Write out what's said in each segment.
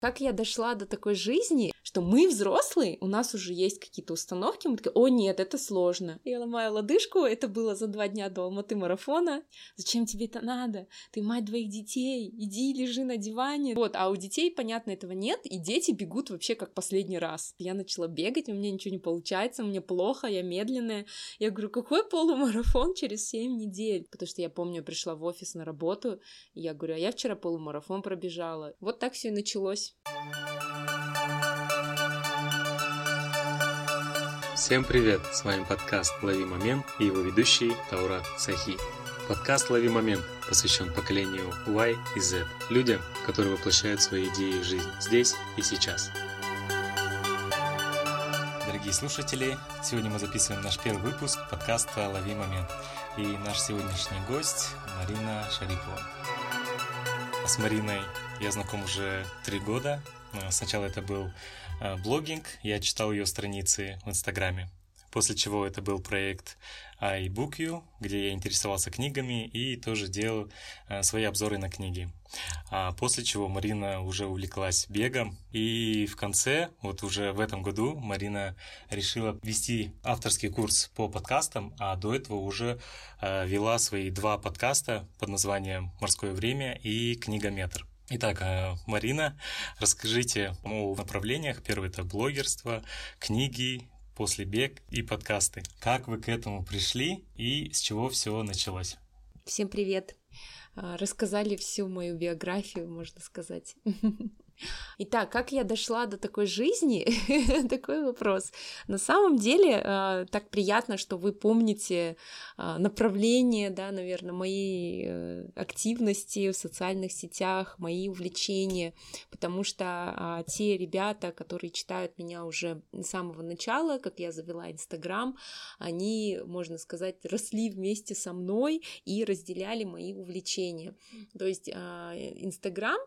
Как я дошла до такой жизни, что мы взрослые, у нас уже есть какие-то установки, мы такие, о нет, это сложно. Я ломаю лодыжку, это было за два дня до Алматы марафона. Зачем тебе это надо? Ты мать двоих детей, иди лежи на диване. Вот, а у детей, понятно, этого нет, и дети бегут вообще как последний раз. Я начала бегать, у меня ничего не получается, мне плохо, я медленная. Я говорю, какой полумарафон через 7 недель? Потому что я помню, пришла в офис на работу, и я говорю, а я вчера полумарафон пробежала. Вот так все и началось началось. Всем привет! С вами подкаст «Лови момент» и его ведущий Таурат Сахи. Подкаст «Лови момент» посвящен поколению Y и Z, людям, которые воплощают свои идеи в жизнь здесь и сейчас. Дорогие слушатели, сегодня мы записываем наш первый выпуск подкаста «Лови момент». И наш сегодняшний гость Марина Шарипова. С Мариной я знаком уже три года. Э, сначала это был э, блогинг, я читал ее страницы в Инстаграме. После чего это был проект iBookU, где я интересовался книгами и тоже делал э, свои обзоры на книги. А после чего Марина уже увлеклась бегом. И в конце, вот уже в этом году, Марина решила вести авторский курс по подкастам, а до этого уже вела свои два подкаста под названием «Морское время» и «Книгометр». Итак, э, Марина, расскажите о направлениях. Первое – это блогерство, книги, после бег и подкасты. Как вы к этому пришли и с чего все началось? Всем привет! А, рассказали всю мою биографию, можно сказать. Итак, как я дошла до такой жизни? такой вопрос. На самом деле, э, так приятно, что вы помните э, направление, да, наверное, моей э, активности в социальных сетях, мои увлечения, потому что а, те ребята, которые читают меня уже с самого начала, как я завела Инстаграм, они, можно сказать, росли вместе со мной и разделяли мои увлечения. То есть а, Инстаграм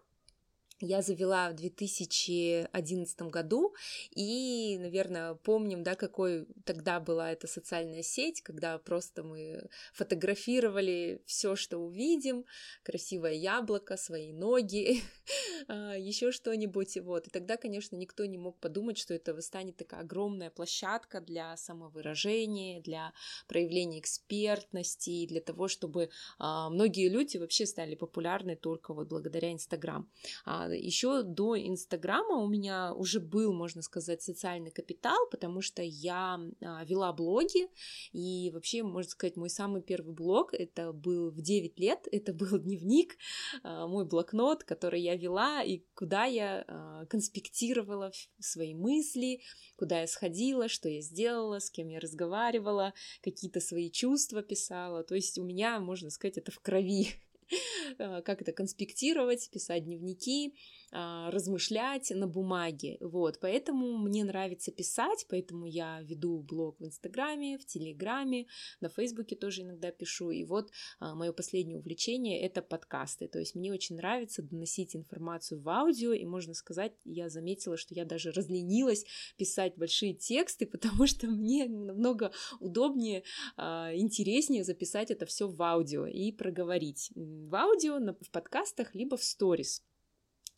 я завела в 2011 году, и, наверное, помним, да, какой тогда была эта социальная сеть, когда просто мы фотографировали все, что увидим, красивое яблоко, свои ноги, а, еще что-нибудь, вот. И тогда, конечно, никто не мог подумать, что это станет такая огромная площадка для самовыражения, для проявления экспертности, для того, чтобы а, многие люди вообще стали популярны только вот благодаря Инстаграм а, еще до Инстаграма у меня уже был, можно сказать, социальный капитал, потому что я а, вела блоги, и вообще, можно сказать, мой самый первый блог, это был в 9 лет, это был дневник, а, мой блокнот, который я вела, и куда я а, конспектировала свои мысли, куда я сходила, что я сделала, с кем я разговаривала, какие-то свои чувства писала, то есть у меня, можно сказать, это в крови. Э, как это конспектировать, писать дневники, размышлять на бумаге. Вот, поэтому мне нравится писать, поэтому я веду блог в Инстаграме, в Телеграме, на Фейсбуке тоже иногда пишу. И вот а, мое последнее увлечение — это подкасты. То есть мне очень нравится доносить информацию в аудио, и можно сказать, я заметила, что я даже разленилась писать большие тексты, потому что мне намного удобнее, а, интереснее записать это все в аудио и проговорить в аудио, в подкастах, либо в сторис.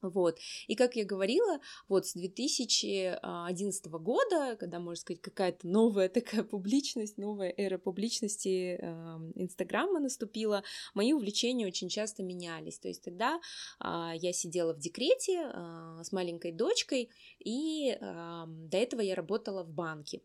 Вот. И как я говорила, вот с 2011 года, когда, можно сказать, какая-то новая такая публичность, новая эра публичности э, Инстаграма наступила, мои увлечения очень часто менялись. То есть тогда э, я сидела в декрете э, с маленькой дочкой, и э, до этого я работала в банке.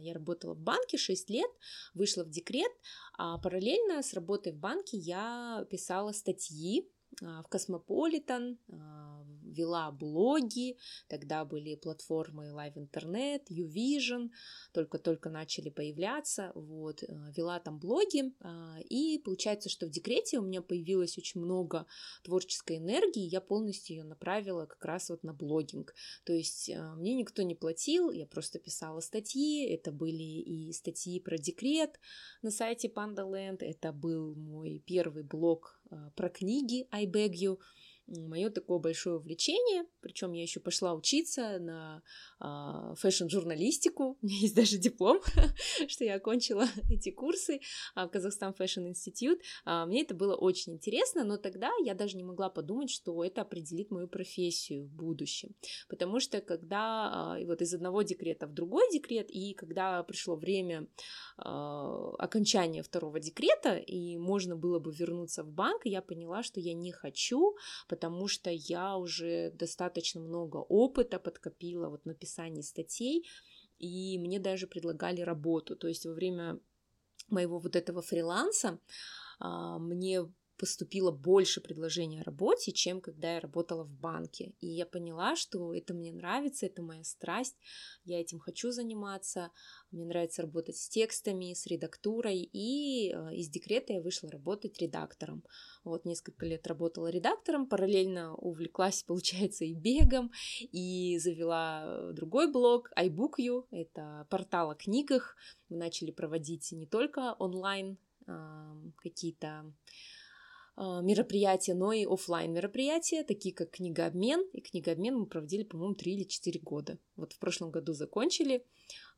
Я работала в банке 6 лет, вышла в декрет, а параллельно с работой в банке я писала статьи а, в Космополитен, а, вела блоги, тогда были платформы Live Internet, Yvision, только-только начали появляться, вот, а, вела там блоги, и получается, что в декрете у меня появилось очень много творческой энергии, я полностью ее направила как раз вот на блогинг, то есть мне никто не платил, я просто писала статьи, это были и статьи про декрет на сайте Pandaland, это был мой первый блог про книги I Beg You, мое такое большое увлечение. Причем я еще пошла учиться на э, фэшн-журналистику. У меня есть даже диплом, что я окончила эти курсы в Казахстан Fashion Институт. Мне это было очень интересно, но тогда я даже не могла подумать, что это определит мою профессию в будущем. Потому что когда э, вот из одного декрета в другой декрет, и когда пришло время э, окончания второго декрета, и можно было бы вернуться в банк, я поняла, что я не хочу, потому что я уже достаточно много опыта подкопила вот написании статей, и мне даже предлагали работу. То есть во время моего вот этого фриланса а, мне поступило больше предложений о работе, чем когда я работала в банке. И я поняла, что это мне нравится, это моя страсть, я этим хочу заниматься, мне нравится работать с текстами, с редактурой, и э, из декрета я вышла работать редактором. Вот несколько лет работала редактором, параллельно увлеклась, получается, и бегом, и завела другой блог iBookU, это портал о книгах. Мы начали проводить не только онлайн какие-то мероприятия, но и офлайн мероприятия, такие как книгообмен. И книгообмен мы проводили, по-моему, 3 или 4 года. Вот в прошлом году закончили.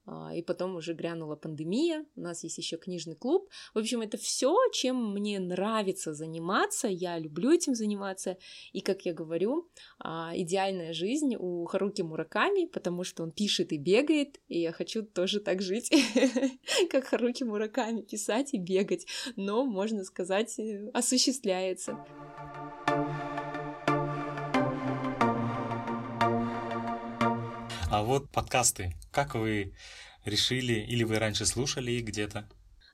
А, и потом уже грянула пандемия, у нас есть еще книжный клуб. В общем, это все, чем мне нравится заниматься, я люблю этим заниматься. И, как я говорю, а, идеальная жизнь у Харуки Мураками, потому что он пишет и бегает, и я хочу тоже так жить, как Харуки Мураками, писать и бегать, но, можно сказать, э, осуществляется. А вот подкасты, как вы решили, или вы раньше слушали их где-то?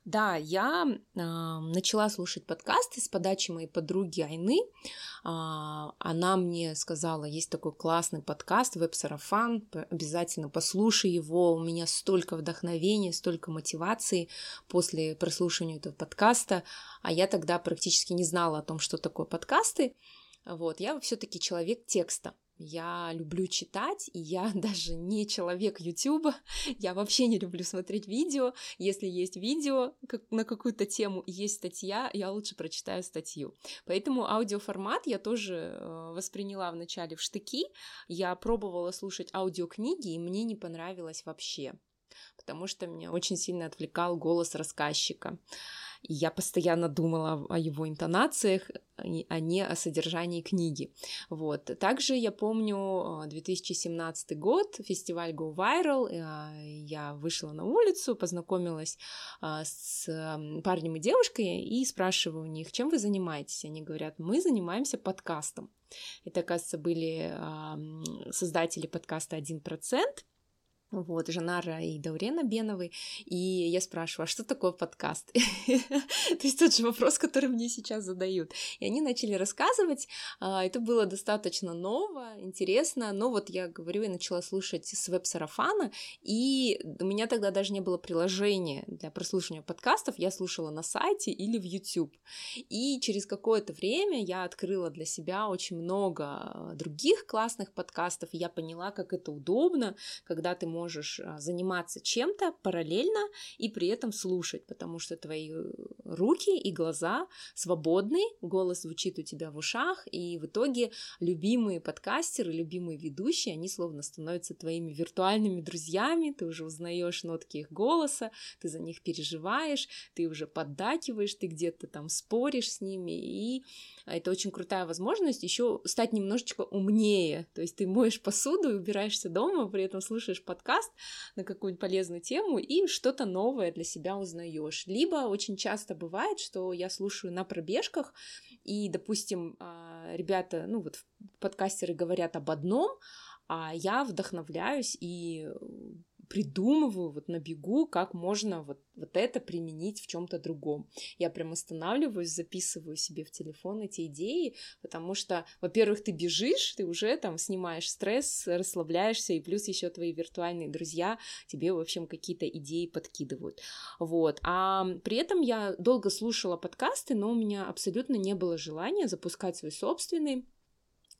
Да, я э, начала слушать подкасты с подачи моей подруги Айны. Э, она мне сказала, есть такой классный подкаст «Веб-сарафан», обязательно послушай его, у меня столько вдохновения, столько мотивации после прослушивания этого подкаста, а я тогда практически не знала о том, что такое подкасты. Вот, я все-таки человек текста. Я люблю читать, и я даже не человек Ютуба. Я вообще не люблю смотреть видео. Если есть видео на какую-то тему и есть статья, я лучше прочитаю статью. Поэтому аудиоформат я тоже э, восприняла вначале в штыки. Я пробовала слушать аудиокниги, и мне не понравилось вообще, потому что меня очень сильно отвлекал голос рассказчика. Я постоянно думала о его интонациях, а не о содержании книги. Вот. Также я помню 2017 а, год, фестиваль Go Viral, а, я вышла на улицу, познакомилась а, с парнем и девушкой и спрашиваю у них, чем вы занимаетесь? Они говорят, мы занимаемся подкастом. Это, оказывается, были создатели подкаста «1%», вот, Жанара и Даурена Беновой, и я спрашиваю, а что такое подкаст? То есть тот же вопрос, который мне сейчас задают. И они начали рассказывать, а, это было достаточно ново, интересно, но вот я говорю, я начала слушать с веб-сарафана, и у меня тогда даже не было приложения для прослушивания подкастов, я слушала на сайте или в YouTube. И через какое-то время я открыла для себя очень много других классных подкастов, и я поняла, как это удобно, когда ты можешь а, заниматься чем-то параллельно и при этом слушать, потому что твои э, руки и глаза свободны, голос звучит у тебя в ушах, и в итоге любимые подкастеры, любимые ведущие, они словно становятся твоими виртуальными друзьями, ты уже узнаешь нотки их голоса, ты за них переживаешь, ты уже поддакиваешь, ты где-то там споришь с ними, и это очень крутая возможность еще стать немножечко умнее, то есть ты моешь посуду и убираешься дома, при этом слушаешь подкаст, подкаст на какую-нибудь полезную тему и что-то новое для себя узнаешь. Либо очень часто бывает, что я слушаю на пробежках, и, допустим, а, ребята, ну вот подкастеры говорят об одном, а я вдохновляюсь и придумываю вот на бегу, как можно вот, вот это применить в чем-то другом. Я прям останавливаюсь, записываю себе в телефон эти идеи, потому что, во-первых, ты бежишь, ты уже там снимаешь стресс, расслабляешься, и плюс еще твои виртуальные друзья тебе, в общем, какие-то идеи подкидывают. Вот. А при этом я долго слушала подкасты, но у меня абсолютно не было желания запускать свой собственный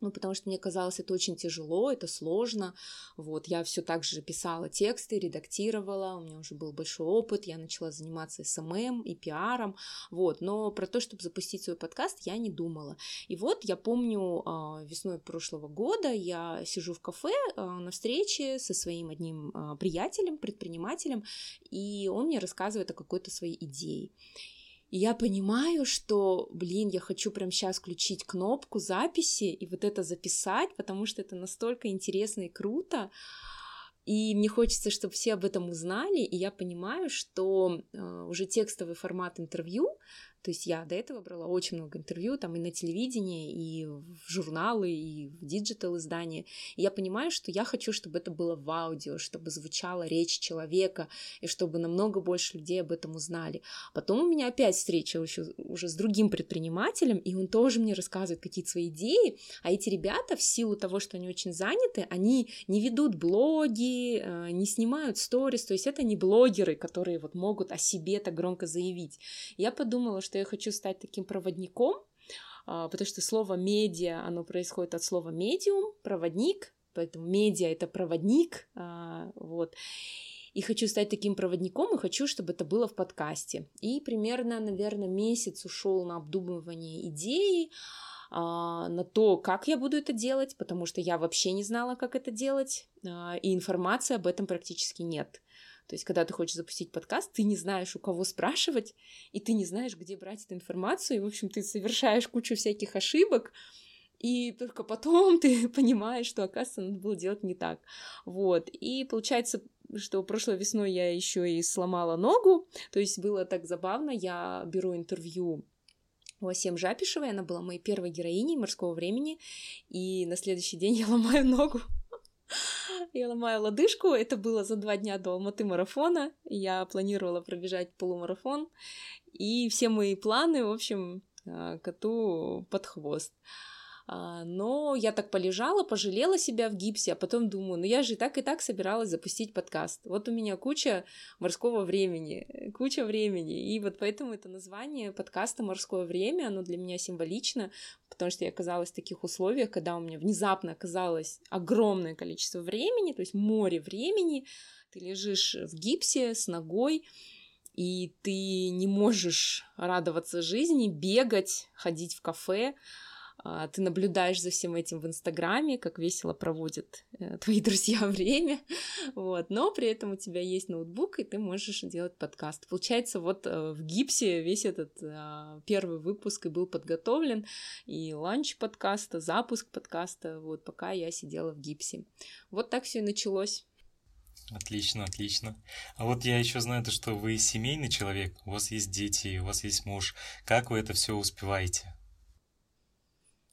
ну, потому что мне казалось, это очень тяжело, это сложно. Вот, я все так же писала тексты, редактировала, у меня уже был большой опыт, я начала заниматься SMM и пиаром, вот, но про то, чтобы запустить свой подкаст, я не думала. И вот я помню, а, весной прошлого года я сижу в кафе а, на встрече со своим одним а, приятелем, предпринимателем, и он мне рассказывает о какой-то своей идее. И я понимаю, что, блин, я хочу прямо сейчас включить кнопку записи и вот это записать, потому что это настолько интересно и круто. И мне хочется, чтобы все об этом узнали, и я понимаю, что э, уже текстовый формат интервью то есть я до этого брала очень много интервью, там и на телевидении, и в журналы, и в digital издания. И я понимаю, что я хочу, чтобы это было в аудио, чтобы звучала речь человека, и чтобы намного больше людей об этом узнали. Потом у меня опять встреча еще, уже с другим предпринимателем, и он тоже мне рассказывает какие-то свои идеи, а эти ребята в силу того, что они очень заняты, они не ведут блоги, э, не снимают сторис, то есть это не блогеры, которые вот могут о себе так громко заявить. Я подумала, что что я хочу стать таким проводником, а, потому что слово медиа, оно происходит от слова медиум, проводник, поэтому медиа — это проводник, а, вот. И хочу стать таким проводником, и хочу, чтобы это было в подкасте. И примерно, наверное, месяц ушел на обдумывание идеи, а, на то, как я буду это делать, потому что я вообще не знала, как это делать, и информации об этом практически нет. То есть, когда ты хочешь запустить подкаст, ты не знаешь, у кого спрашивать, и ты не знаешь, где брать эту информацию, и, в общем, ты совершаешь кучу всяких ошибок, и только потом ты понимаешь, что, оказывается, надо было делать не так. Вот. И получается, что прошлой весной я еще и сломала ногу, то есть было так забавно, я беру интервью у Асем Жапишевой, она была моей первой героиней морского времени, и на следующий день я ломаю ногу. Я ломаю лодыжку. Это было за два дня до Алматы марафона. Я планировала пробежать полумарафон. И все мои планы, в общем, а, коту под хвост. А, но я так полежала, пожалела себя в гипсе, а потом думаю, ну я же и так и так собиралась запустить подкаст. Вот у меня куча морского времени, куча времени. И вот поэтому это название подкаста «Морское время», оно для меня символично, потому что я оказалась в таких условиях, когда у меня внезапно оказалось огромное количество времени, то есть море времени, ты лежишь в гипсе с ногой, и ты не можешь радоваться жизни, бегать, ходить в кафе, ты наблюдаешь за всем этим в Инстаграме, как весело проводят э, твои друзья время, вот, но при этом у тебя есть ноутбук, и ты можешь делать подкаст. Получается, вот э, в гипсе весь этот а, первый выпуск и был подготовлен, и ланч подкаста, запуск подкаста, вот, пока я сидела в гипсе. Вот так все и началось. Отлично, отлично. А вот я еще знаю то, что вы семейный человек, у вас есть дети, у вас есть муж. Как вы это все успеваете?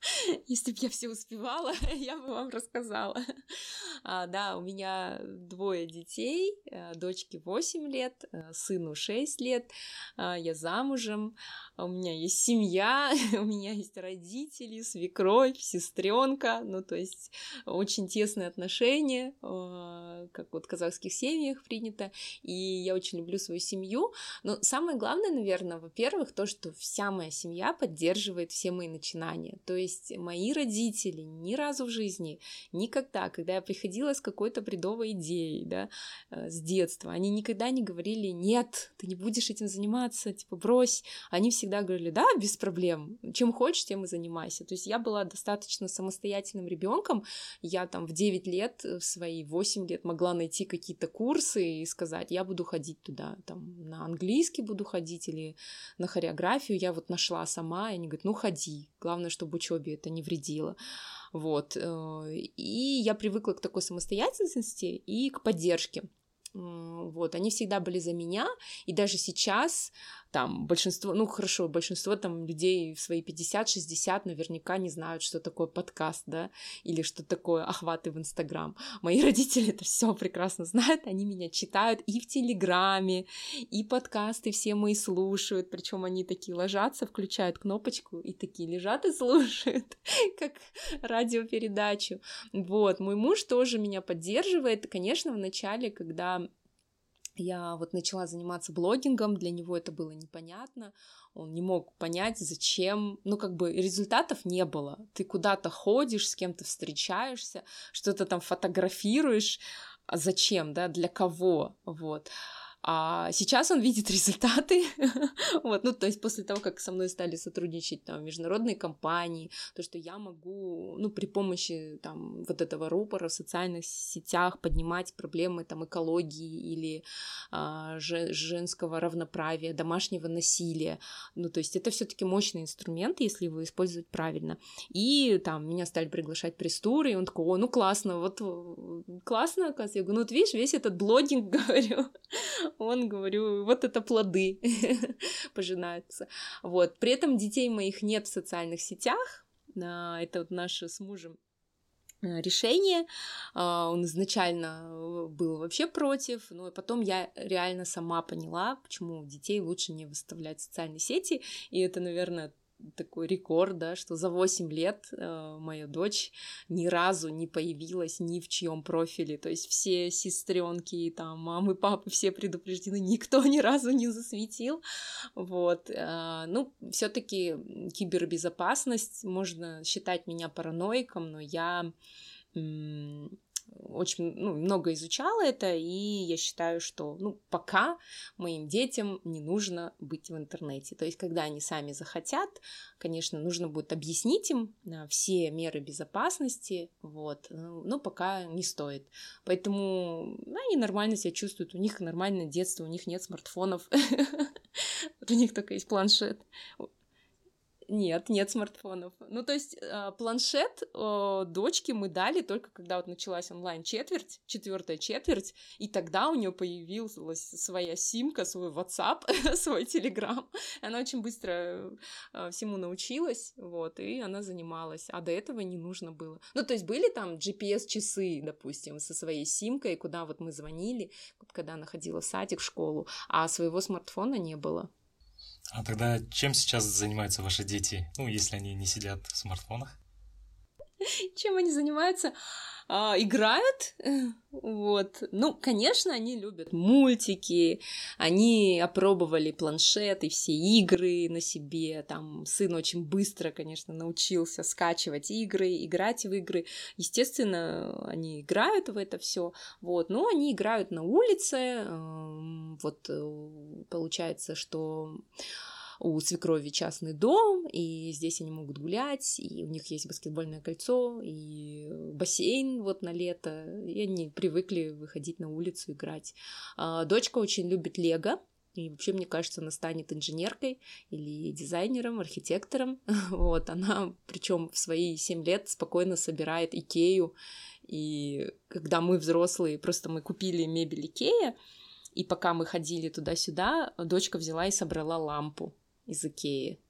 Если бы я все успевала, я бы вам рассказала. А, да, у меня двое детей, э, дочке 8 лет, э, сыну 6 лет, а, я замужем, у меня есть семья, у меня есть родители, свекровь, сестренка, ну то есть очень тесные отношения, а, как вот в казахских семьях принято, и я очень люблю свою семью. Но самое главное, наверное, во-первых, то, что вся моя семья поддерживает все мои начинания. То есть мои родители ни разу в жизни, никогда, когда я приходила с какой-то бредовой идеей, да, э, с детства, они никогда не говорили, нет, ты не будешь этим заниматься, типа, брось. Они всегда говорили, да, без проблем, чем хочешь, тем и занимайся. То есть я была достаточно самостоятельным ребенком, я там в 9 лет, в свои 8 лет могла найти какие-то курсы и сказать, я буду ходить туда, там, на английский буду ходить или на хореографию, я вот нашла сама, и они говорят, ну, ходи, главное, чтобы учебе это не вредило. Вот. Э, и я привыкла к такой самостоятельности и к поддержке. Вот, они всегда были за меня, и даже сейчас там большинство, ну хорошо, большинство там людей в свои 50-60 наверняка не знают, что такое подкаст, да, или что такое охваты в Инстаграм. Мои родители это все прекрасно знают, они меня читают и в Телеграме, и подкасты все мои слушают, причем они такие ложатся, включают кнопочку и такие лежат и слушают, как радиопередачу. Вот, мой муж тоже меня поддерживает, конечно, в начале, когда я вот начала заниматься блогингом, для него это было непонятно, он не мог понять, зачем, ну, как бы результатов не было. Ты куда-то ходишь, с кем-то встречаешься, что-то там фотографируешь, а зачем, да, для кого, вот. А сейчас он видит результаты, вот, ну, то есть после того, как со мной стали сотрудничать там международные компании, то, что я могу, ну, при помощи там вот этого рупора в социальных сетях поднимать проблемы там экологии или а, женского равноправия, домашнего насилия, ну, то есть это все таки мощный инструмент, если его использовать правильно. И там меня стали приглашать пресс-туры, и он такой, о, ну, классно, вот классно, оказывается. Я говорю, ну, вот видишь, весь этот блогинг, говорю, он, говорю, вот это плоды пожинаются. Вот. При этом детей моих нет в социальных сетях, это вот наше с мужем э, решение. А, он изначально был вообще против, но потом я реально сама поняла, почему детей лучше не выставлять в социальные сети. И это, наверное, такой рекорд, да, что за 8 лет э, моя дочь ни разу не появилась ни в чьем профиле. То есть все сестренки, там, мамы, папы, все предупреждены, никто ни разу не засветил. Вот. Э, ну, все-таки кибербезопасность, можно считать меня параноиком, но я очень ну, много изучала это, и я считаю, что ну, пока моим детям не нужно быть в интернете. То есть, когда они сами захотят, конечно, нужно будет объяснить им а, все меры безопасности, вот, ну, но пока не стоит. Поэтому они нормально себя чувствуют, у них нормальное детство, у них нет смартфонов, у них только есть планшет. Нет, нет смартфонов. Ну, то есть э, планшет дочке мы дали только когда вот началась онлайн-четверть, четвертая четверть, и тогда у нее появилась своя симка, свой WhatsApp, свой Telegram. Она очень быстро э, всему научилась, вот, и она занималась. А до этого не нужно было. Ну, то есть были там GPS-часы, допустим, со своей симкой, куда вот мы звонили, когда она ходила в садик, в школу, а своего смартфона не было. А тогда чем сейчас занимаются ваши дети, ну, если они не сидят в смартфонах? Чем они занимаются? А, играют, вот. Ну, конечно, они любят мультики, они опробовали планшеты, все игры на себе, там сын очень быстро, конечно, научился скачивать игры, играть в игры. Естественно, они играют в это все, вот. Но они играют на улице, вот э, получается, что у свекрови частный дом, и здесь они могут гулять, и у них есть баскетбольное кольцо, и бассейн вот на лето, и они привыкли выходить на улицу играть. А, дочка очень любит лего, и вообще, мне кажется, она станет инженеркой или дизайнером, архитектором. Вот, она, причем в свои 7 лет спокойно собирает Икею. И когда мы взрослые, просто мы купили мебель Икея, и пока мы ходили туда-сюда, дочка взяла и собрала лампу из Икеи.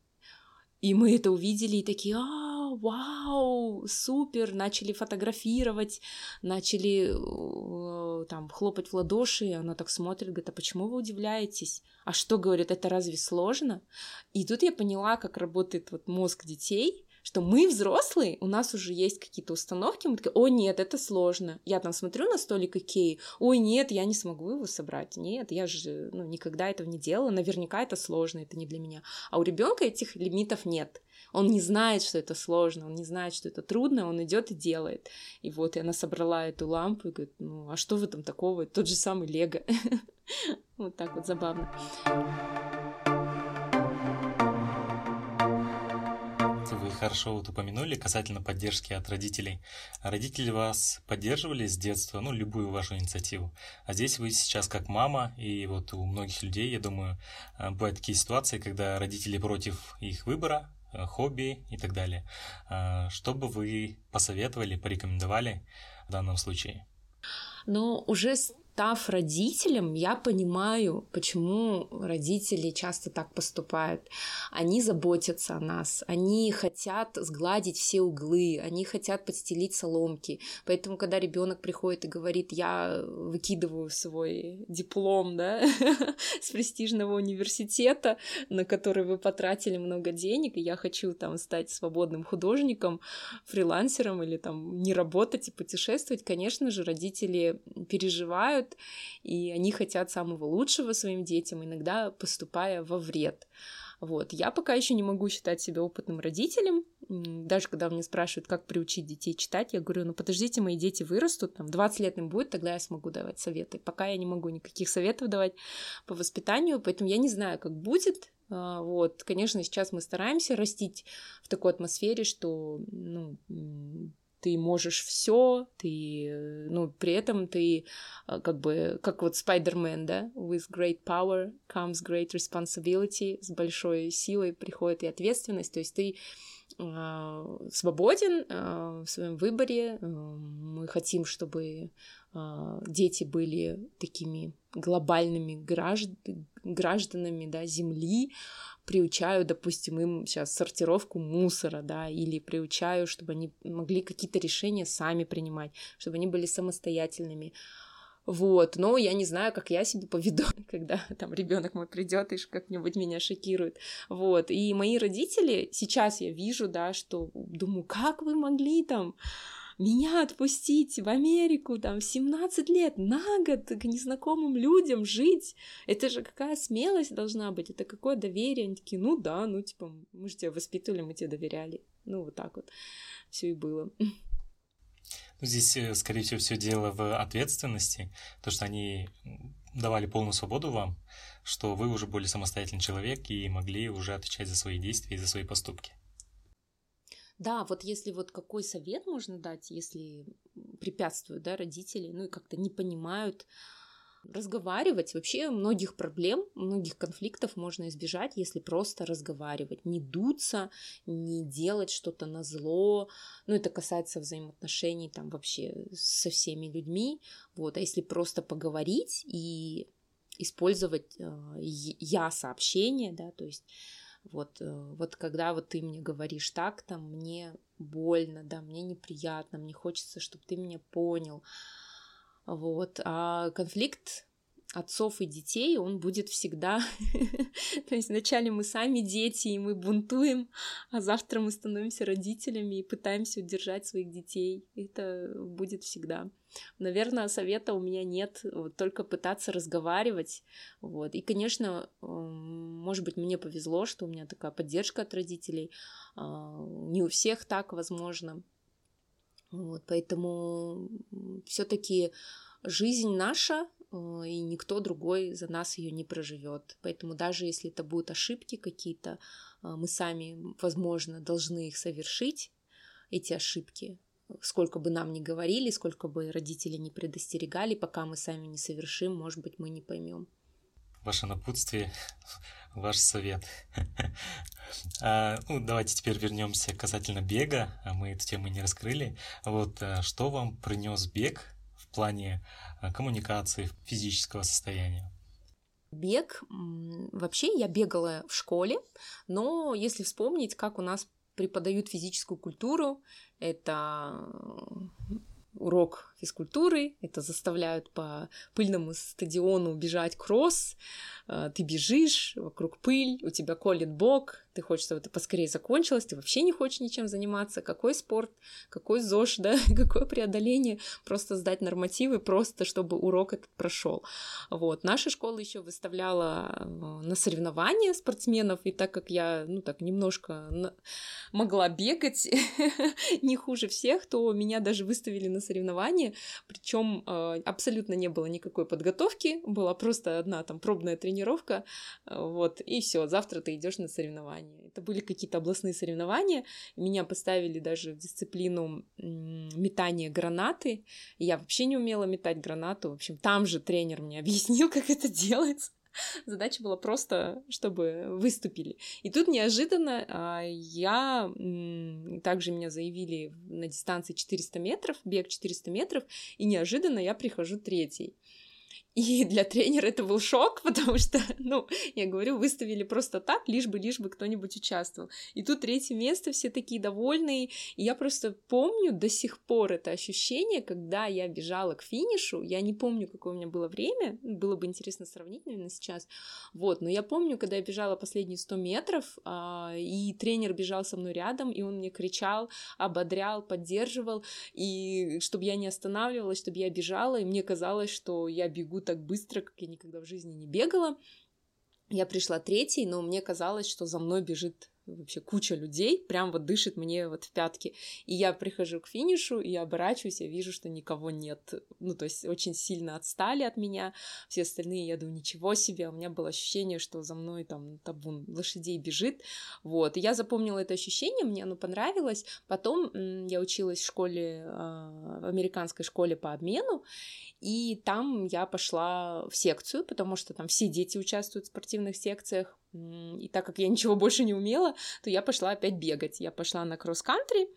И мы это увидели и такие, а, вау, супер, начали фотографировать, начали э, там хлопать в ладоши, и она так смотрит, говорит, а почему вы удивляетесь? А что, говорит, это разве сложно? И тут я поняла, как работает вот мозг детей, что мы взрослые, у нас уже есть какие-то установки, мы такие, о нет, это сложно. Я там смотрю на столик Икеи, ой, нет, я не смогу его собрать. Нет, я же ну, никогда этого не делала, наверняка это сложно, это не для меня. А у ребенка этих лимитов нет. Он не знает, что это сложно, он не знает, что это трудно, он идет и делает. И вот и она собрала эту лампу и говорит, ну а что в этом такого? Тот же самый Лего. Вот так вот забавно. Хорошо вот упомянули касательно поддержки от родителей. Родители вас поддерживали с детства, ну, любую вашу инициативу. А здесь вы сейчас как мама, и вот у многих людей, я думаю, э, бывают такие ситуации, когда родители против их выбора, э, хобби и так далее. Э, что бы вы посоветовали, порекомендовали в данном случае? Ну, уже став родителем, я понимаю, почему родители часто так поступают. Они заботятся о нас, они хотят сгладить все углы, они хотят подстелить соломки. Поэтому, когда ребенок приходит и говорит, я выкидываю свой диплом, да, с престижного университета, на который вы потратили много денег, и я хочу там стать свободным художником, фрилансером или там не работать и путешествовать, конечно же, родители переживают, знают, и они хотят самого лучшего своим детям, иногда поступая во вред. Вот. Я пока еще не могу считать себя опытным родителем. Даже когда мне спрашивают, как приучить детей читать, я говорю, ну подождите, мои дети вырастут, там 20 лет им будет, тогда я смогу давать советы. Пока я не могу никаких советов давать по воспитанию, поэтому я не знаю, как будет. А, вот, конечно, сейчас мы стараемся растить в такой атмосфере, что ну, ты можешь все, ты, ну, при этом ты а, как бы, как вот Спайдермен, да, with great power comes great responsibility, с большой силой приходит и ответственность, то есть ты э, свободен э, в своем выборе, э, мы хотим, чтобы э, дети были такими глобальными гражд... гражданами, да, Земли, приучаю, допустим, им сейчас сортировку мусора, да, или приучаю, чтобы они могли какие-то решения сами принимать, чтобы они были самостоятельными. Вот, но я не знаю, как я себя поведу, когда там ребенок мой придет и как-нибудь меня шокирует. Вот, и мои родители, сейчас я вижу, да, что думаю, как вы могли там меня отпустить в Америку там в 17 лет на год к незнакомым людям жить. Это же какая смелость должна быть, это какое доверие. Они такие, ну да, ну типа, мы же тебя воспитывали, мы тебе доверяли. Ну вот так вот все и было. Ну, здесь, э, скорее всего, все дело в ответственности, то, что они давали полную свободу вам, что вы уже были самостоятельный человек и могли уже отвечать за свои действия и за свои поступки. Да, вот если вот какой совет можно дать, если препятствуют, да, родители, ну и как-то не понимают, разговаривать. Вообще многих проблем, многих конфликтов можно избежать, если просто разговаривать, не дуться, не делать что-то на зло. Ну, это касается взаимоотношений там вообще со всеми людьми. Вот, а если просто поговорить и использовать э, я сообщение, да, то есть вот, э, вот когда вот ты мне говоришь так, там мне больно, да, мне неприятно, мне хочется, чтобы ты меня понял. Вот. А конфликт отцов и детей, он будет всегда. То есть вначале мы сами дети, и мы бунтуем, а завтра мы становимся родителями и пытаемся удержать своих детей. Это будет всегда. Наверное, совета у меня нет, вот, только пытаться разговаривать. Вот. И, конечно, может быть, мне повезло, что у меня такая поддержка от родителей. А, не у всех так, возможно. Вот, поэтому все-таки жизнь наша, и никто другой за нас ее не проживет. Поэтому даже если это будут ошибки какие-то, э, мы сами, возможно, должны их совершить, эти ошибки, сколько бы нам ни говорили, сколько бы родители не предостерегали, пока мы сами не совершим, может быть, мы не поймем. Ваше напутствие, ваш совет. а, ну, давайте теперь вернемся касательно бега. А мы эту тему не раскрыли. Вот э, что вам принес бег в плане Э, коммуникации, физического состояния. Бег. Вообще я бегала в школе, но если вспомнить, как у нас преподают физическую культуру, это урок физкультуры, это заставляют по пыльному стадиону бежать кросс, э, ты бежишь, вокруг пыль, у тебя колет бок, ты хочешь, чтобы это поскорее закончилось, ты вообще не хочешь ничем заниматься, какой спорт, какой ЗОЖ, да, какое преодоление, просто сдать нормативы, просто чтобы урок этот прошел. Вот. Наша школа еще выставляла э, на соревнования спортсменов, и так как я, ну так, немножко могла бегать не хуже всех, то меня даже выставили на соревнования, причем э, абсолютно не было никакой подготовки, была просто одна там пробная тренировка, э, вот, и все, завтра ты идешь на соревнования. Это были какие-то областные соревнования, меня поставили даже в дисциплину метания гранаты, я вообще не умела метать гранату, в общем, там же тренер мне объяснил, как это делается. Задача была просто, чтобы выступили. И тут неожиданно а, я... Также меня заявили на дистанции 400 метров, бег 400 метров, и неожиданно я прихожу третий. И для тренера это был шок, потому что, ну, я говорю, выставили просто так, лишь бы, лишь бы кто-нибудь участвовал. И тут третье место, все такие довольные. И я просто помню до сих пор это ощущение, когда я бежала к финишу. Я не помню, какое у меня было время. Было бы интересно сравнить, наверное, сейчас. Вот, но я помню, когда я бежала последние 100 метров, а, и тренер бежал со мной рядом, и он мне кричал, ободрял, поддерживал, и чтобы я не останавливалась, чтобы я бежала, и мне казалось, что я бегу так быстро, как я никогда в жизни не бегала. Я пришла третьей, но мне казалось, что за мной бежит вообще куча людей, прям вот дышит мне вот в пятки. И я прихожу к финишу, и я оборачиваюсь, я вижу, что никого нет. Ну, то есть очень сильно отстали от меня. Все остальные, я думаю, ничего себе. У меня было ощущение, что за мной там табун лошадей бежит. Вот. И я запомнила это ощущение, мне оно понравилось. Потом я училась в школе, а, в американской школе по обмену, и там я пошла в секцию, потому что там все дети участвуют в спортивных секциях. И так как я ничего больше не умела, то я пошла опять бегать. Я пошла на кросс-кантри,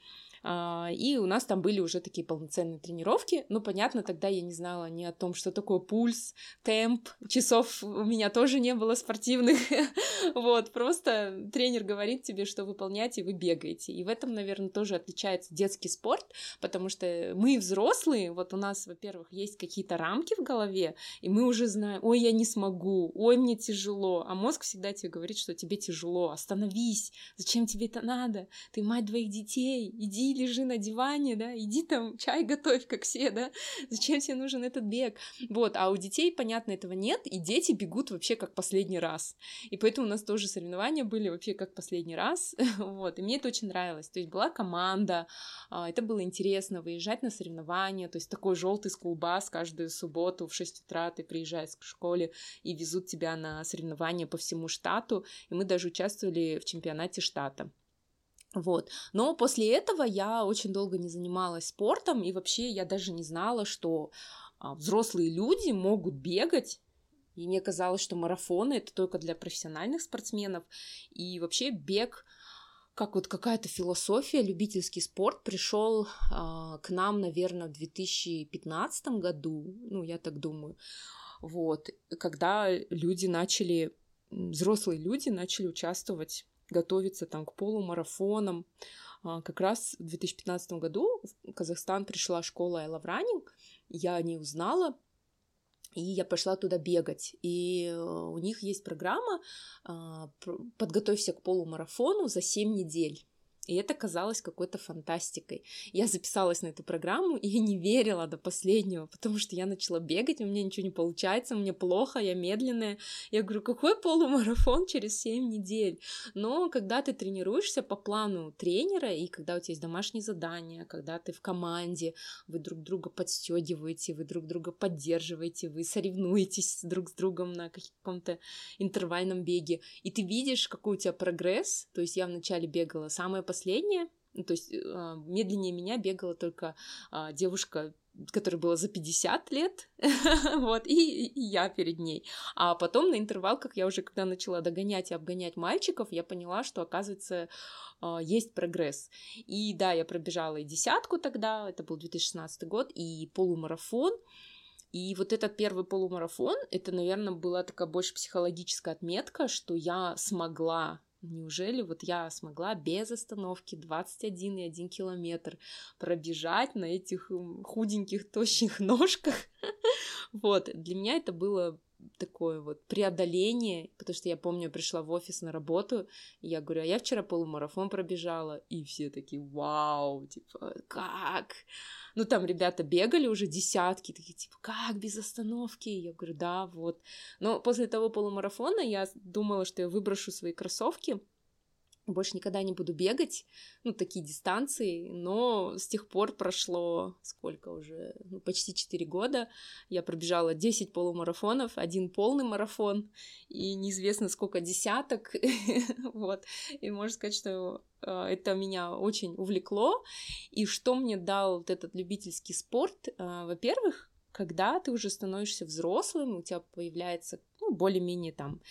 и у нас там были уже такие полноценные тренировки. Ну, понятно, тогда я не знала ни о том, что такое пульс, темп, часов у меня тоже не было спортивных. вот, просто тренер говорит тебе, что выполнять, и вы бегаете. И в этом, наверное, тоже отличается детский спорт, потому что мы взрослые, вот у нас, во-первых, есть какие-то рамки в голове, и мы уже знаем, ой, я не смогу, ой, мне тяжело, а мозг всегда тебе говорит, что тебе тяжело, остановись, зачем тебе это надо, ты мать двоих детей, иди лежи на диване, да, иди там чай готовь, как все, да, зачем тебе нужен этот бег? Вот, а у детей, понятно, этого нет, и дети бегут вообще как последний раз. И поэтому у нас тоже соревнования были вообще как последний раз, вот, и мне это очень нравилось. То есть была команда, а, это было интересно выезжать на соревнования, то есть такой желтый скулбас каждую субботу в 6 утра ты приезжаешь к школе и везут тебя на соревнования по всему штату, и мы даже участвовали в чемпионате штата. Вот. Но после этого я очень долго не занималась спортом, и вообще я даже не знала, что а, взрослые люди могут бегать. И мне казалось, что марафоны это только для профессиональных спортсменов. И вообще бег как вот какая-то философия, любительский спорт пришел а, к нам, наверное, в 2015 году, ну, я так думаю, вот, когда люди начали, взрослые люди начали участвовать готовиться там к полумарафонам. А, как раз в 2015 году в Казахстан пришла школа Love Running, я о ней узнала, и я пошла туда бегать. И э, у них есть программа а, «Подготовься к полумарафону за 7 недель». И это казалось какой-то фантастикой. Я записалась на эту программу и не верила до последнего, потому что я начала бегать, у меня ничего не получается, мне плохо, я медленная. Я говорю, какой полумарафон через 7 недель? Но когда ты тренируешься по плану тренера, и когда у тебя есть домашние задания, когда ты в команде, вы друг друга подстегиваете, вы друг друга поддерживаете, вы соревнуетесь друг с другом на каком-то интервальном беге, и ты видишь, какой у тебя прогресс, то есть я вначале бегала самое последняя, ну, то есть э, медленнее меня бегала только э, девушка, которой было за 50 лет, вот, и, и я перед ней. А потом на интервалках я уже, когда начала догонять и обгонять мальчиков, я поняла, что, оказывается, э, есть прогресс. И да, я пробежала и десятку тогда, это был 2016 год, и полумарафон, и вот этот первый полумарафон, это, наверное, была такая больше психологическая отметка, что я смогла Неужели вот я смогла без остановки 21,1 километр пробежать на этих худеньких, тощих ножках? Вот, для меня это было такое вот преодоление, потому что я помню, пришла в офис на работу, и я говорю, а я вчера полумарафон пробежала, и все такие, вау, типа, как? Ну, там ребята бегали уже десятки, такие, типа, как без остановки? Я говорю, да, вот. Но после того полумарафона я думала, что я выброшу свои кроссовки, больше никогда не буду бегать, ну, такие дистанции, но с тех пор прошло сколько уже, ну, почти 4 года, я пробежала 10 полумарафонов, один полный марафон, и неизвестно сколько десяток, вот, и можно сказать, что э, это меня очень увлекло, и что мне дал вот этот любительский спорт, э, во-первых, когда ты уже становишься взрослым, у тебя появляется ну, более-менее там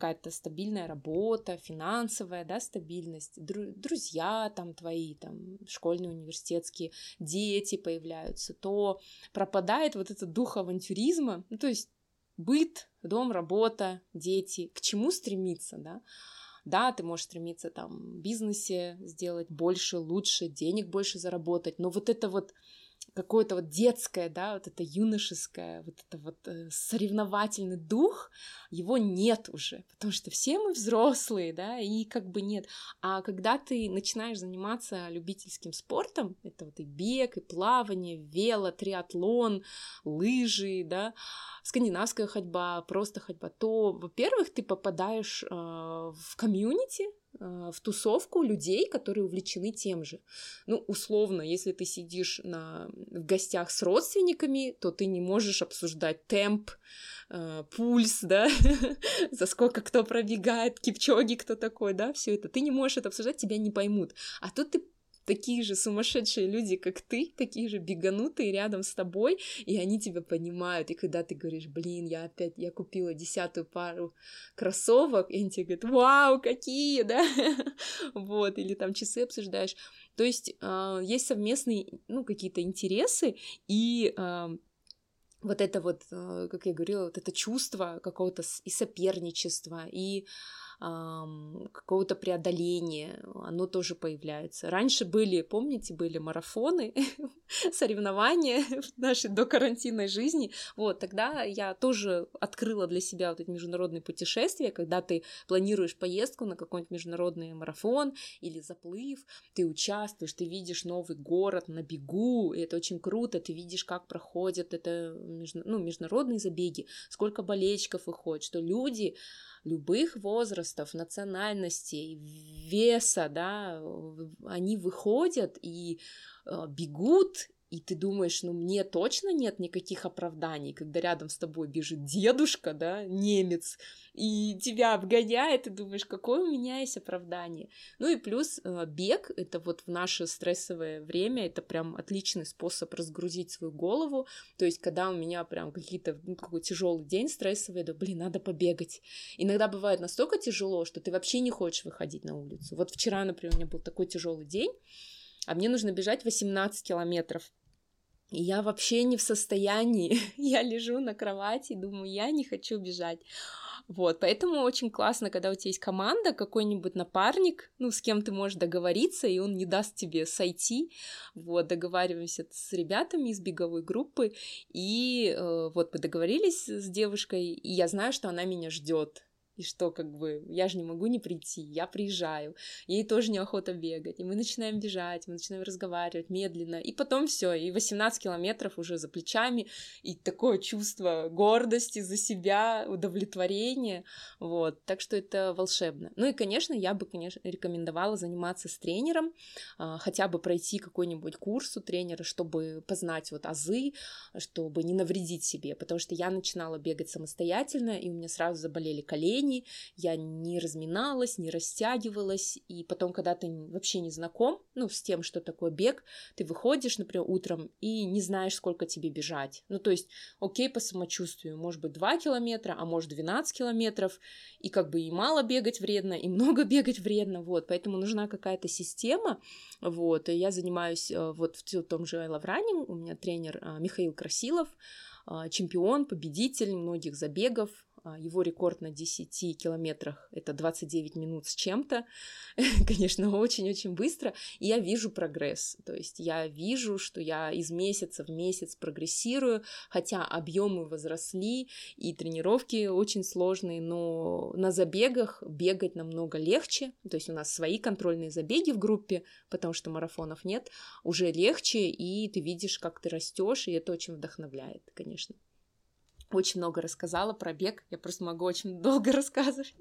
какая-то стабильная работа, финансовая, да, стабильность, дру- друзья там твои, там, школьные, университетские, дети появляются, то пропадает вот этот дух авантюризма, ну, то есть быт, дом, работа, дети, к чему стремиться, да? Да, ты можешь стремиться там в бизнесе сделать больше, лучше, денег больше заработать, но вот это вот какое-то вот детское, да, вот это юношеское, вот это вот э, соревновательный дух, его нет уже, потому что все мы взрослые, да, и как бы нет. А когда ты начинаешь заниматься любительским спортом, это вот и бег, и плавание, вело, триатлон, лыжи, да, скандинавская ходьба, просто ходьба, то, во-первых, ты попадаешь э, в комьюнити, в тусовку людей, которые увлечены тем же. Ну, условно, если ты сидишь на, в гостях с родственниками, то ты не можешь обсуждать темп, э, пульс, да, за сколько кто пробегает, кипчоги кто такой, да, все это. Ты не можешь это обсуждать, тебя не поймут. А тут ты такие же сумасшедшие люди, как ты, такие же беганутые рядом с тобой, и они тебя понимают. И когда ты говоришь, блин, я опять, я купила десятую пару кроссовок, и они тебе говорят, вау, какие, да, вот, или там часы обсуждаешь. То есть э, есть совместные, ну, какие-то интересы, и э, вот это вот, э, как я говорила, вот это чувство какого-то и соперничества, и какого-то преодоления, оно тоже появляется. Раньше были, помните, были марафоны, соревнования в нашей докарантинной жизни. Вот, тогда я тоже открыла для себя вот эти международные путешествия, когда ты планируешь поездку на какой-нибудь международный марафон или заплыв, ты участвуешь, ты видишь новый город на бегу, и это очень круто, ты видишь, как проходят это ну, международные забеги, сколько болельщиков выходит, что люди любых возрастов, национальностей, веса, да, они выходят и э, бегут и ты думаешь, ну мне точно нет никаких оправданий, когда рядом с тобой бежит дедушка, да, немец, и тебя обгоняет, и думаешь, какое у меня есть оправдание. Ну и плюс э, бег, это вот в наше стрессовое время, это прям отличный способ разгрузить свою голову, то есть когда у меня прям какие-то, ну, какой тяжелый день стрессовый, да, блин, надо побегать. Иногда бывает настолько тяжело, что ты вообще не хочешь выходить на улицу. Вот вчера, например, у меня был такой тяжелый день, а мне нужно бежать 18 километров. И я вообще не в состоянии, я лежу на кровати и думаю, я не хочу бежать. Вот, поэтому очень классно, когда у тебя есть команда, какой-нибудь напарник, ну, с кем ты можешь договориться, и он не даст тебе сойти. Вот, договариваемся с ребятами из беговой группы, и э, вот мы договорились с девушкой, и я знаю, что она меня ждет и что, как бы, я же не могу не прийти, я приезжаю, ей тоже неохота бегать, и мы начинаем бежать, мы начинаем разговаривать медленно, и потом все, и 18 километров уже за плечами, и такое чувство гордости за себя, удовлетворения, вот, так что это волшебно. Ну и, конечно, я бы, конечно, рекомендовала заниматься с тренером, а, хотя бы пройти какой-нибудь курс у тренера, чтобы познать вот азы, чтобы не навредить себе, потому что я начинала бегать самостоятельно, и у меня сразу заболели колени, движений, я не разминалась, не растягивалась, и потом, когда ты вообще не знаком, ну, с тем, что такое бег, ты выходишь, например, утром и не знаешь, сколько тебе бежать. Ну, то есть, окей, по самочувствию, может быть, 2 километра, а может 12 километров, и как бы и мало бегать вредно, и много бегать вредно, вот, поэтому нужна какая-то система, вот, и я занимаюсь э, вот в том же I Love Running, у меня тренер э, Михаил Красилов, э, чемпион, победитель многих забегов, его рекорд на 10 километрах — это 29 минут с чем-то. Конечно, очень-очень быстро. И я вижу прогресс. То есть я вижу, что я из месяца в месяц прогрессирую, хотя объемы возросли и тренировки очень сложные, но на забегах бегать намного легче. То есть у нас свои контрольные забеги в группе, потому что марафонов нет, уже легче, и ты видишь, как ты растешь, и это очень вдохновляет, конечно очень много рассказала про бег. Я просто могу очень долго рассказывать.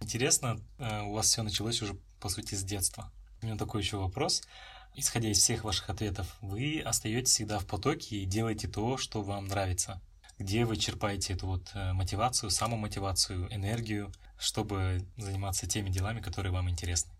Интересно, э, у вас все началось уже, по сути, с детства. У меня такой еще вопрос. Исходя из всех ваших ответов, вы остаетесь всегда в потоке и делаете то, что вам нравится. Где вы черпаете эту вот э, мотивацию, самомотивацию, энергию, чтобы заниматься теми делами, которые вам интересны?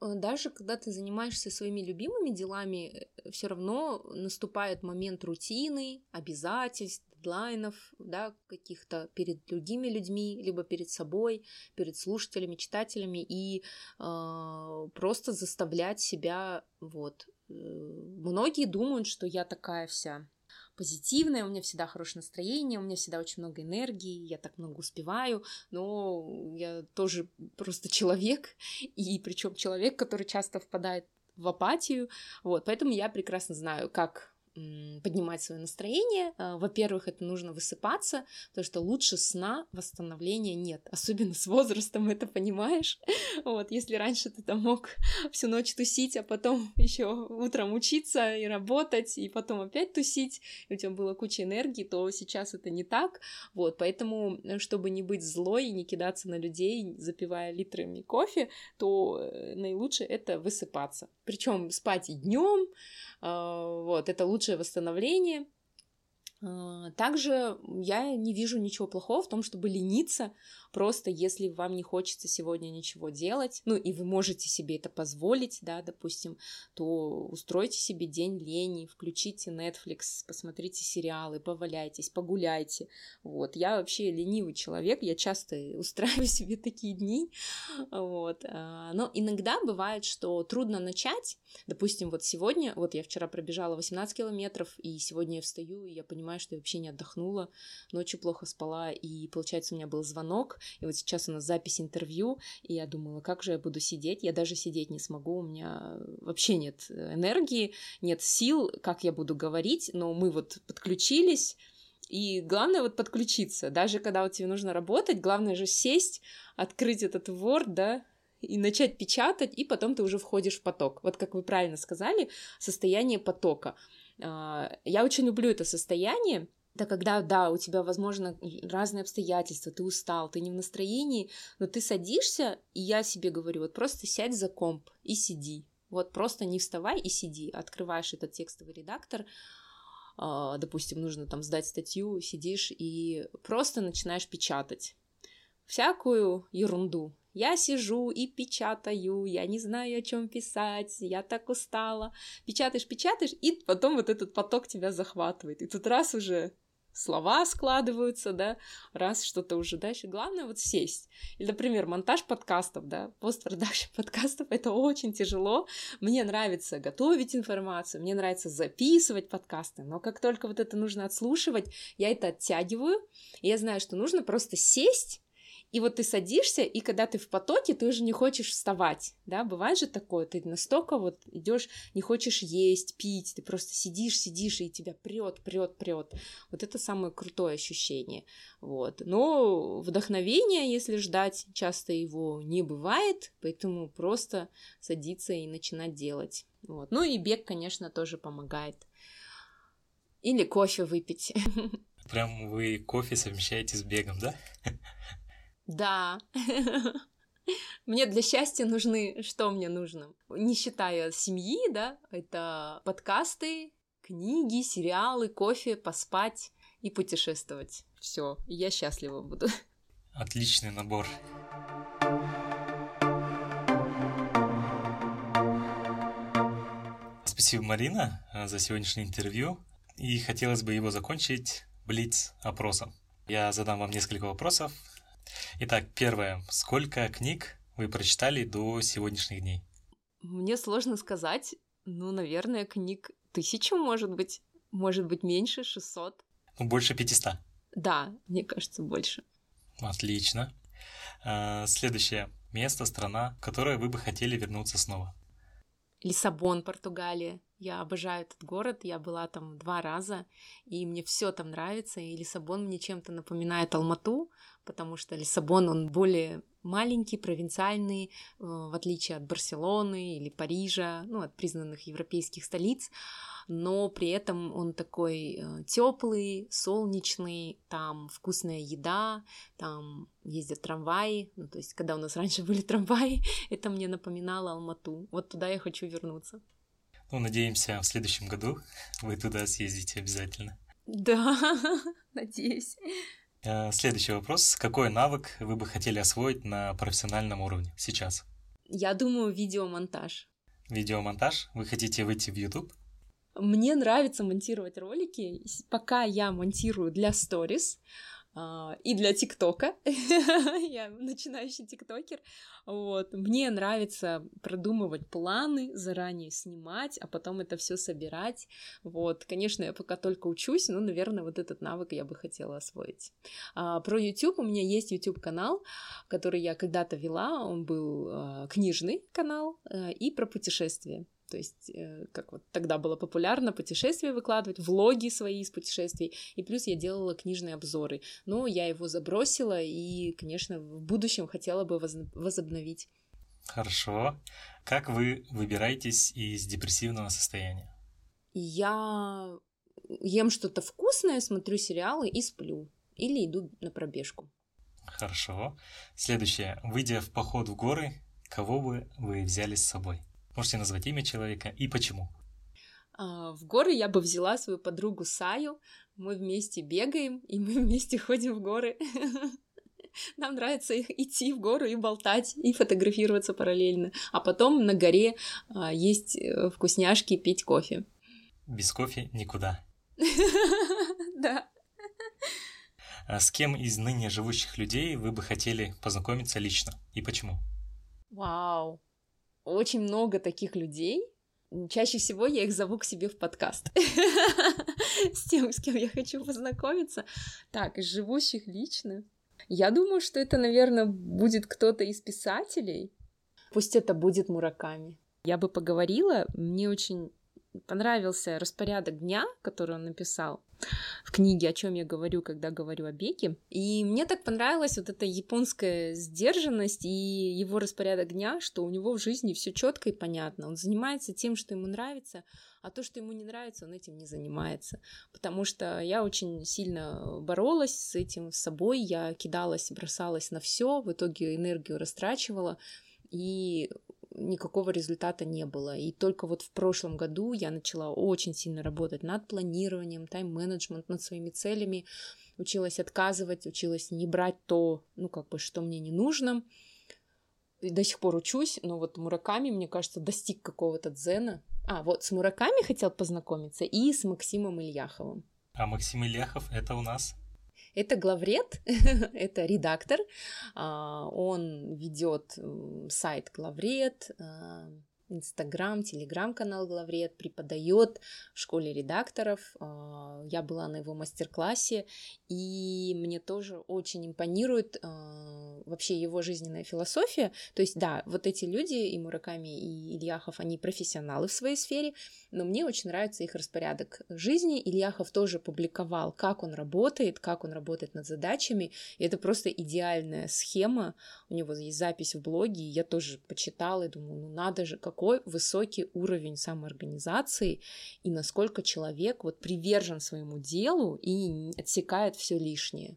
Э, даже когда ты занимаешься своими любимыми делами, все равно наступает момент рутины, обязательств, дедлайнов, да, каких-то перед другими людьми, либо перед собой, перед слушателями, читателями, и э, просто заставлять себя, вот. Э, многие думают, что я такая вся позитивная, у меня всегда хорошее настроение, у меня всегда очень много энергии, я так много успеваю, но я тоже просто человек, и причем человек, который часто впадает в апатию, вот, поэтому я прекрасно знаю, как поднимать свое настроение. А, во-первых, это нужно высыпаться, потому что лучше сна восстановления нет. Особенно с возрастом это понимаешь. Вот, если раньше ты там мог всю ночь тусить, а потом еще утром учиться и работать, и потом опять тусить, и у тебя была куча энергии, то сейчас это не так. Вот, поэтому, э, чтобы не быть злой и не кидаться на людей, запивая литрами кофе, то э, наилучшее это высыпаться. Причем спать и днем, вот, это лучшее восстановление. А, также я не вижу ничего плохого в том, чтобы лениться, Просто если вам не хочется сегодня ничего делать, ну и вы можете себе это позволить, да, допустим, то устройте себе день лени, включите Netflix, посмотрите сериалы, поваляйтесь, погуляйте. Вот, я вообще ленивый человек, я часто устраиваю себе такие дни, вот. А, но иногда бывает, что трудно начать, допустим, вот сегодня, вот я вчера пробежала 18 километров, и сегодня я встаю, и я понимаю, что я вообще не отдохнула, ночью плохо спала, и получается у меня был звонок, и вот сейчас у нас запись интервью, и я думала, как же я буду сидеть? Я даже сидеть не смогу, у меня вообще нет энергии, нет сил, как я буду говорить, но мы вот подключились, и главное вот подключиться. Даже когда вот тебе нужно работать, главное же сесть, открыть этот Word, да, и начать печатать, и потом ты уже входишь в поток. Вот как вы правильно сказали, состояние потока. А, я очень люблю это состояние, это когда, да, у тебя, возможно, разные обстоятельства, ты устал, ты не в настроении, но ты садишься, и я себе говорю, вот просто сядь за комп и сиди. Вот просто не вставай и сиди. Открываешь этот текстовый редактор, а, допустим, нужно там сдать статью, сидишь и просто начинаешь печатать всякую ерунду. Я сижу и печатаю, я не знаю, о чем писать, я так устала. Печатаешь, печатаешь, и потом вот этот поток тебя захватывает. И тут раз уже слова складываются, да, раз что-то уже дальше. Главное вот сесть. Или, например, монтаж подкастов, да, постпродакшн подкастов, это очень тяжело. Мне нравится готовить информацию, мне нравится записывать подкасты, но как только вот это нужно отслушивать, я это оттягиваю, я знаю, что нужно просто сесть и вот ты садишься, и когда ты в потоке, ты уже не хочешь вставать, да, бывает же такое, ты настолько вот идешь, не хочешь есть, пить, ты просто сидишь, сидишь, и тебя прет, прет, прет. Вот это самое крутое ощущение, вот. Но вдохновение, если ждать, часто его не бывает, поэтому просто садиться и начинать делать, вот. Ну и бег, конечно, тоже помогает. Или кофе выпить. Прям вы кофе совмещаете с бегом, да? Да. Мне для счастья нужны... Что мне нужно? Не считая семьи, да, это подкасты, книги, сериалы, кофе, поспать и путешествовать. Все, я счастлива буду. Отличный набор. Спасибо, Марина, за сегодняшнее интервью. И хотелось бы его закончить блиц-опросом. Я задам вам несколько вопросов, Итак, первое. Сколько книг вы прочитали до сегодняшних дней? Мне сложно сказать. Ну, наверное, книг тысячу, может быть. Может быть, меньше, 600. Ну, больше 500. Да, мне кажется, больше. Отлично. А, следующее. Место, страна, в которое вы бы хотели вернуться снова. Лиссабон, Португалия. Я обожаю этот город, я была там два раза, и мне все там нравится, и Лиссабон мне чем-то напоминает Алмату, потому что Лиссабон, он более маленький, провинциальный, э, в отличие от Барселоны или Парижа, ну, от признанных европейских столиц, но при этом он такой э, теплый, солнечный, там вкусная еда, там ездят трамваи, ну, то есть, когда у нас раньше были трамваи, это мне напоминало Алмату. Вот туда я хочу вернуться. Ну, надеемся, в следующем году вы туда съездите обязательно. Да, надеюсь. Э, следующий вопрос. Какой навык вы бы хотели освоить на профессиональном уровне сейчас? Я думаю, видеомонтаж. Видеомонтаж? Вы хотите выйти в YouTube? Мне нравится монтировать ролики. Пока я монтирую для сторис, и для ТикТока. Я начинающий тиктокер. Вот. Мне нравится продумывать планы, заранее снимать, а потом это все собирать. Вот. Конечно, я пока только учусь, но, наверное, вот этот навык я бы хотела освоить. А, про YouTube у меня есть YouTube канал, который я когда-то вела. Он был а, книжный канал а, и про путешествия. То есть, э, как вот тогда было популярно путешествия выкладывать, влоги свои из путешествий, и плюс я делала книжные обзоры. Но я его забросила, и, конечно, в будущем хотела бы возобновить. Хорошо. Как вы выбираетесь из депрессивного состояния? Я ем что-то вкусное, смотрю сериалы и сплю. Или иду на пробежку. Хорошо. Следующее. Выйдя в поход в горы, кого бы вы взяли с собой? Можете назвать имя человека и почему. А, в горы я бы взяла свою подругу Саю. Мы вместе бегаем, и мы вместе ходим в горы. Нам нравится идти в гору и болтать, и фотографироваться параллельно. А потом на горе а, есть э, вкусняшки, пить кофе. Без кофе никуда. Да. А с кем из ныне живущих людей вы бы хотели познакомиться лично и почему? Вау очень много таких людей. Чаще всего я их зову к себе в подкаст с тем, с кем я хочу познакомиться. Так, из живущих лично. Я думаю, что это, наверное, будет кто-то из писателей. Пусть это будет Мураками. Я бы поговорила. Мне очень понравился распорядок дня, который он написал в книге, о чем я говорю, когда говорю о беге. И мне так понравилась вот эта японская сдержанность и его распорядок дня, что у него в жизни все четко и понятно. Он занимается тем, что ему нравится, а то, что ему не нравится, он этим не занимается. Потому что я очень сильно боролась с этим с собой, я кидалась, бросалась на все, в итоге энергию растрачивала. И никакого результата не было. И только вот в прошлом году я начала очень сильно работать над планированием, тайм-менеджмент, над своими целями, училась отказывать, училась не брать то, ну, как бы, что мне не нужно. И до сих пор учусь, но вот Мураками, мне кажется, достиг какого-то дзена. А, вот с Мураками хотел познакомиться и с Максимом Ильяховым. А Максим Ильяхов это у нас? Это главред, это редактор, а, он ведет сайт главред, а, Инстаграм, Телеграм-канал Главред, преподает в школе редакторов. А, я была на его мастер-классе, и мне тоже очень импонирует вообще его жизненная философия. То есть, да, вот эти люди, и Мураками, и Ильяхов, они профессионалы в своей сфере, но мне очень нравится их распорядок жизни. Ильяхов тоже публиковал, как он работает, как он работает над задачами, и это просто идеальная схема. У него есть запись в блоге, и я тоже почитала и думаю, ну надо же, как какой высокий уровень самоорганизации и насколько человек вот привержен своему делу и отсекает все лишнее.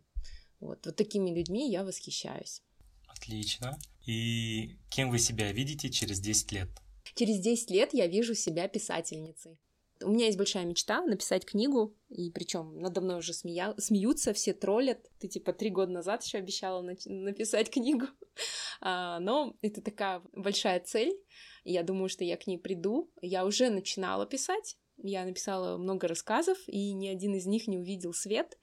Вот, вот такими людьми я восхищаюсь. Отлично. И кем вы себя видите через 10 лет? Через 10 лет я вижу себя писательницей. У меня есть большая мечта написать книгу, и причем надо мной уже смея... смеются, все троллят. Ты типа три года назад еще обещала на... написать книгу. А, но это такая большая цель. Я думаю, что я к ней приду. Я уже начинала писать. Я написала много рассказов, и ни один из них не увидел свет.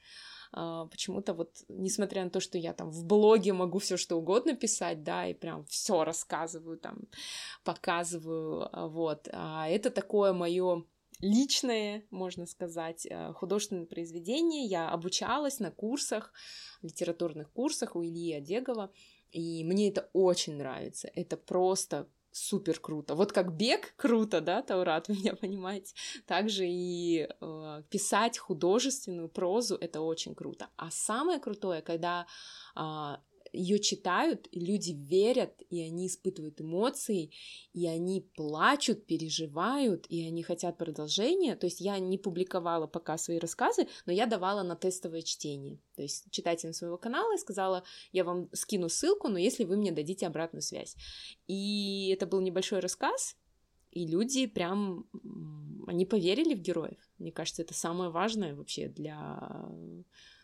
Uh, почему-то вот, несмотря на то, что я там в блоге могу все что угодно писать, да, и прям все рассказываю, там, показываю, а, вот, а это такое мое личное, можно сказать, э, художественное произведение. Я обучалась на курсах, литературных курсах у Ильи Одегова, и мне это очень нравится. Это просто супер круто. Вот как бег круто, да, Таурат, меня понимаете, также и э, писать художественную прозу это очень круто. А самое крутое, когда э, ее читают, и люди верят, и они испытывают эмоции, и они плачут, переживают, и они хотят продолжения. То есть я не публиковала пока свои рассказы, но я давала на тестовое чтение. То есть читателям своего канала я сказала, я вам скину ссылку, но если вы мне дадите обратную связь. И это был небольшой рассказ, и люди прям, они поверили в героев. Мне кажется, это самое важное вообще для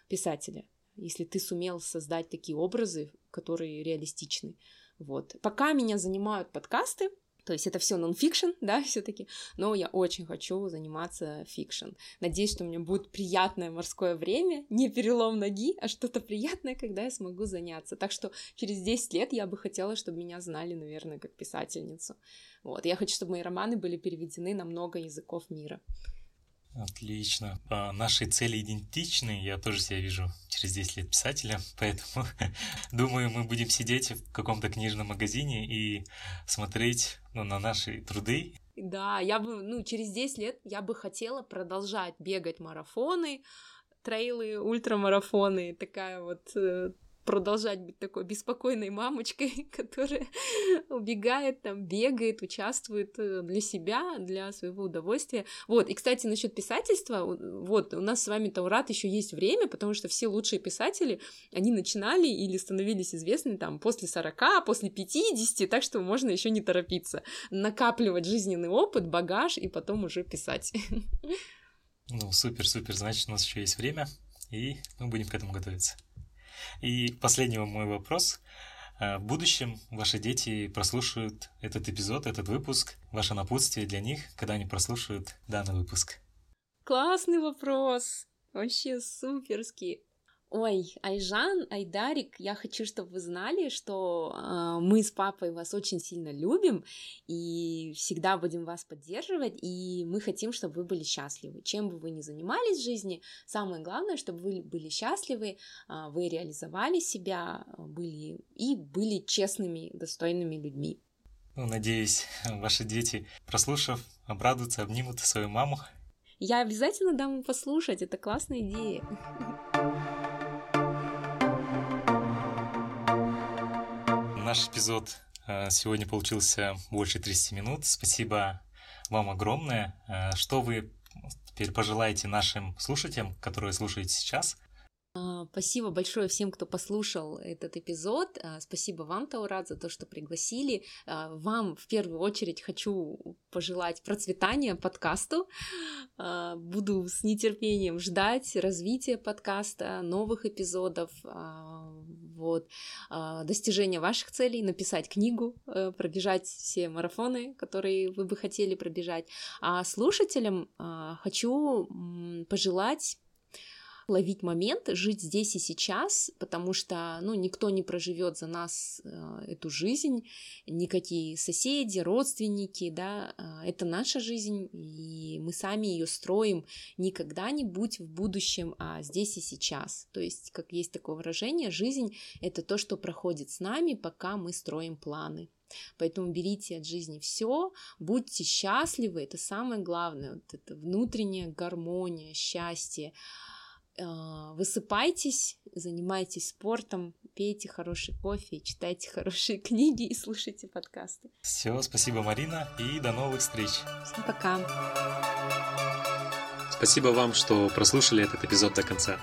писателя если ты сумел создать такие образы, которые реалистичны. Вот. Пока меня занимают подкасты, То есть это все нон-фикшн, да, все-таки, но я очень хочу заниматься fiction. Надеюсь, что у меня будет приятное морское время, не перелом ноги, а что-то приятное, когда я смогу заняться. Так что через 10 лет я бы хотела, чтобы меня знали, наверное, как писательницу. Вот, я хочу, чтобы мои романы были переведены на много языков мира. Отлично. А наши цели идентичны. Я тоже себя вижу через 10 лет писателя, поэтому думаю, мы будем сидеть в каком-то книжном магазине и смотреть ну, на наши труды. Да, я бы, ну, через 10 лет я бы хотела продолжать бегать марафоны, трейлы, ультрамарафоны, такая вот э, продолжать быть такой беспокойной мамочкой, которая убегает, там, бегает, участвует э, для себя, для своего удовольствия. Вот, и, кстати, насчет писательства, вот, у нас с вами, Таурат, еще есть время, потому что все лучшие писатели, они начинали или становились известны там после 40, после 50, так что можно еще не торопиться, накапливать жизненный опыт, багаж и потом уже писать. Ну, супер-супер, значит, у нас еще есть время, и мы будем к этому готовиться. И последний мой вопрос. Э, в будущем ваши дети прослушают этот эпизод, этот выпуск, ваше напутствие для них, когда они прослушают данный выпуск. Классный вопрос. Вообще суперский. Ой, Айжан, Айдарик, я хочу, чтобы вы знали, что э, мы с папой вас очень сильно любим и всегда будем вас поддерживать, и мы хотим, чтобы вы были счастливы. Чем бы вы ни занимались в жизни, самое главное, чтобы вы были счастливы, э, вы реализовали себя, были и были честными, достойными людьми. Ну, надеюсь, ваши дети, прослушав, обрадуются, обнимут свою маму. Я обязательно дам им послушать, это классная идея. Наш эпизод э, сегодня получился больше 30 минут. Спасибо вам огромное. Э, что вы теперь пожелаете нашим слушателям, которые слушаете сейчас? А, спасибо большое всем, кто послушал этот эпизод. А, спасибо вам, Таурат, за то, что пригласили. А, вам в первую очередь хочу пожелать процветания подкасту. Буду с нетерпением ждать развития подкаста, новых эпизодов, вот, достижения ваших целей, написать книгу, э, пробежать все марафоны, которые вы бы хотели пробежать. А слушателям хочу пожелать ловить момент, жить здесь и сейчас, потому что, ну, никто не проживет за нас э, эту жизнь, никакие соседи, родственники, да, э, это наша жизнь, и мы сами ее строим не когда-нибудь в будущем, а здесь и сейчас. То есть, как есть такое выражение, жизнь — это то, что проходит с нами, пока мы строим планы. Поэтому берите от жизни все, будьте счастливы, это самое главное, вот это внутренняя гармония, счастье, высыпайтесь, занимайтесь спортом, пейте хороший кофе, читайте хорошие книги и слушайте подкасты. Все, спасибо, Марина, и до новых встреч. Всем пока. Спасибо вам, что прослушали этот эпизод до конца.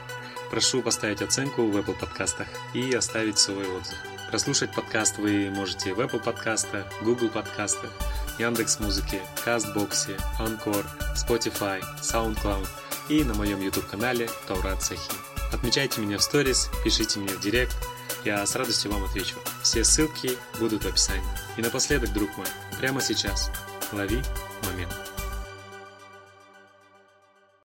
Прошу поставить оценку в Apple подкастах и оставить свой отзыв. Прослушать подкаст вы можете в Apple подкастах, Google подкастах, Яндекс Музыке, Кастбоксе, Анкор, Spotify, SoundCloud – и на моем YouTube-канале Таурат Сахи. Отмечайте меня в сторис, пишите мне в директ, я с радостью вам отвечу. Все ссылки будут в описании. И напоследок, друг мой, прямо сейчас лови момент.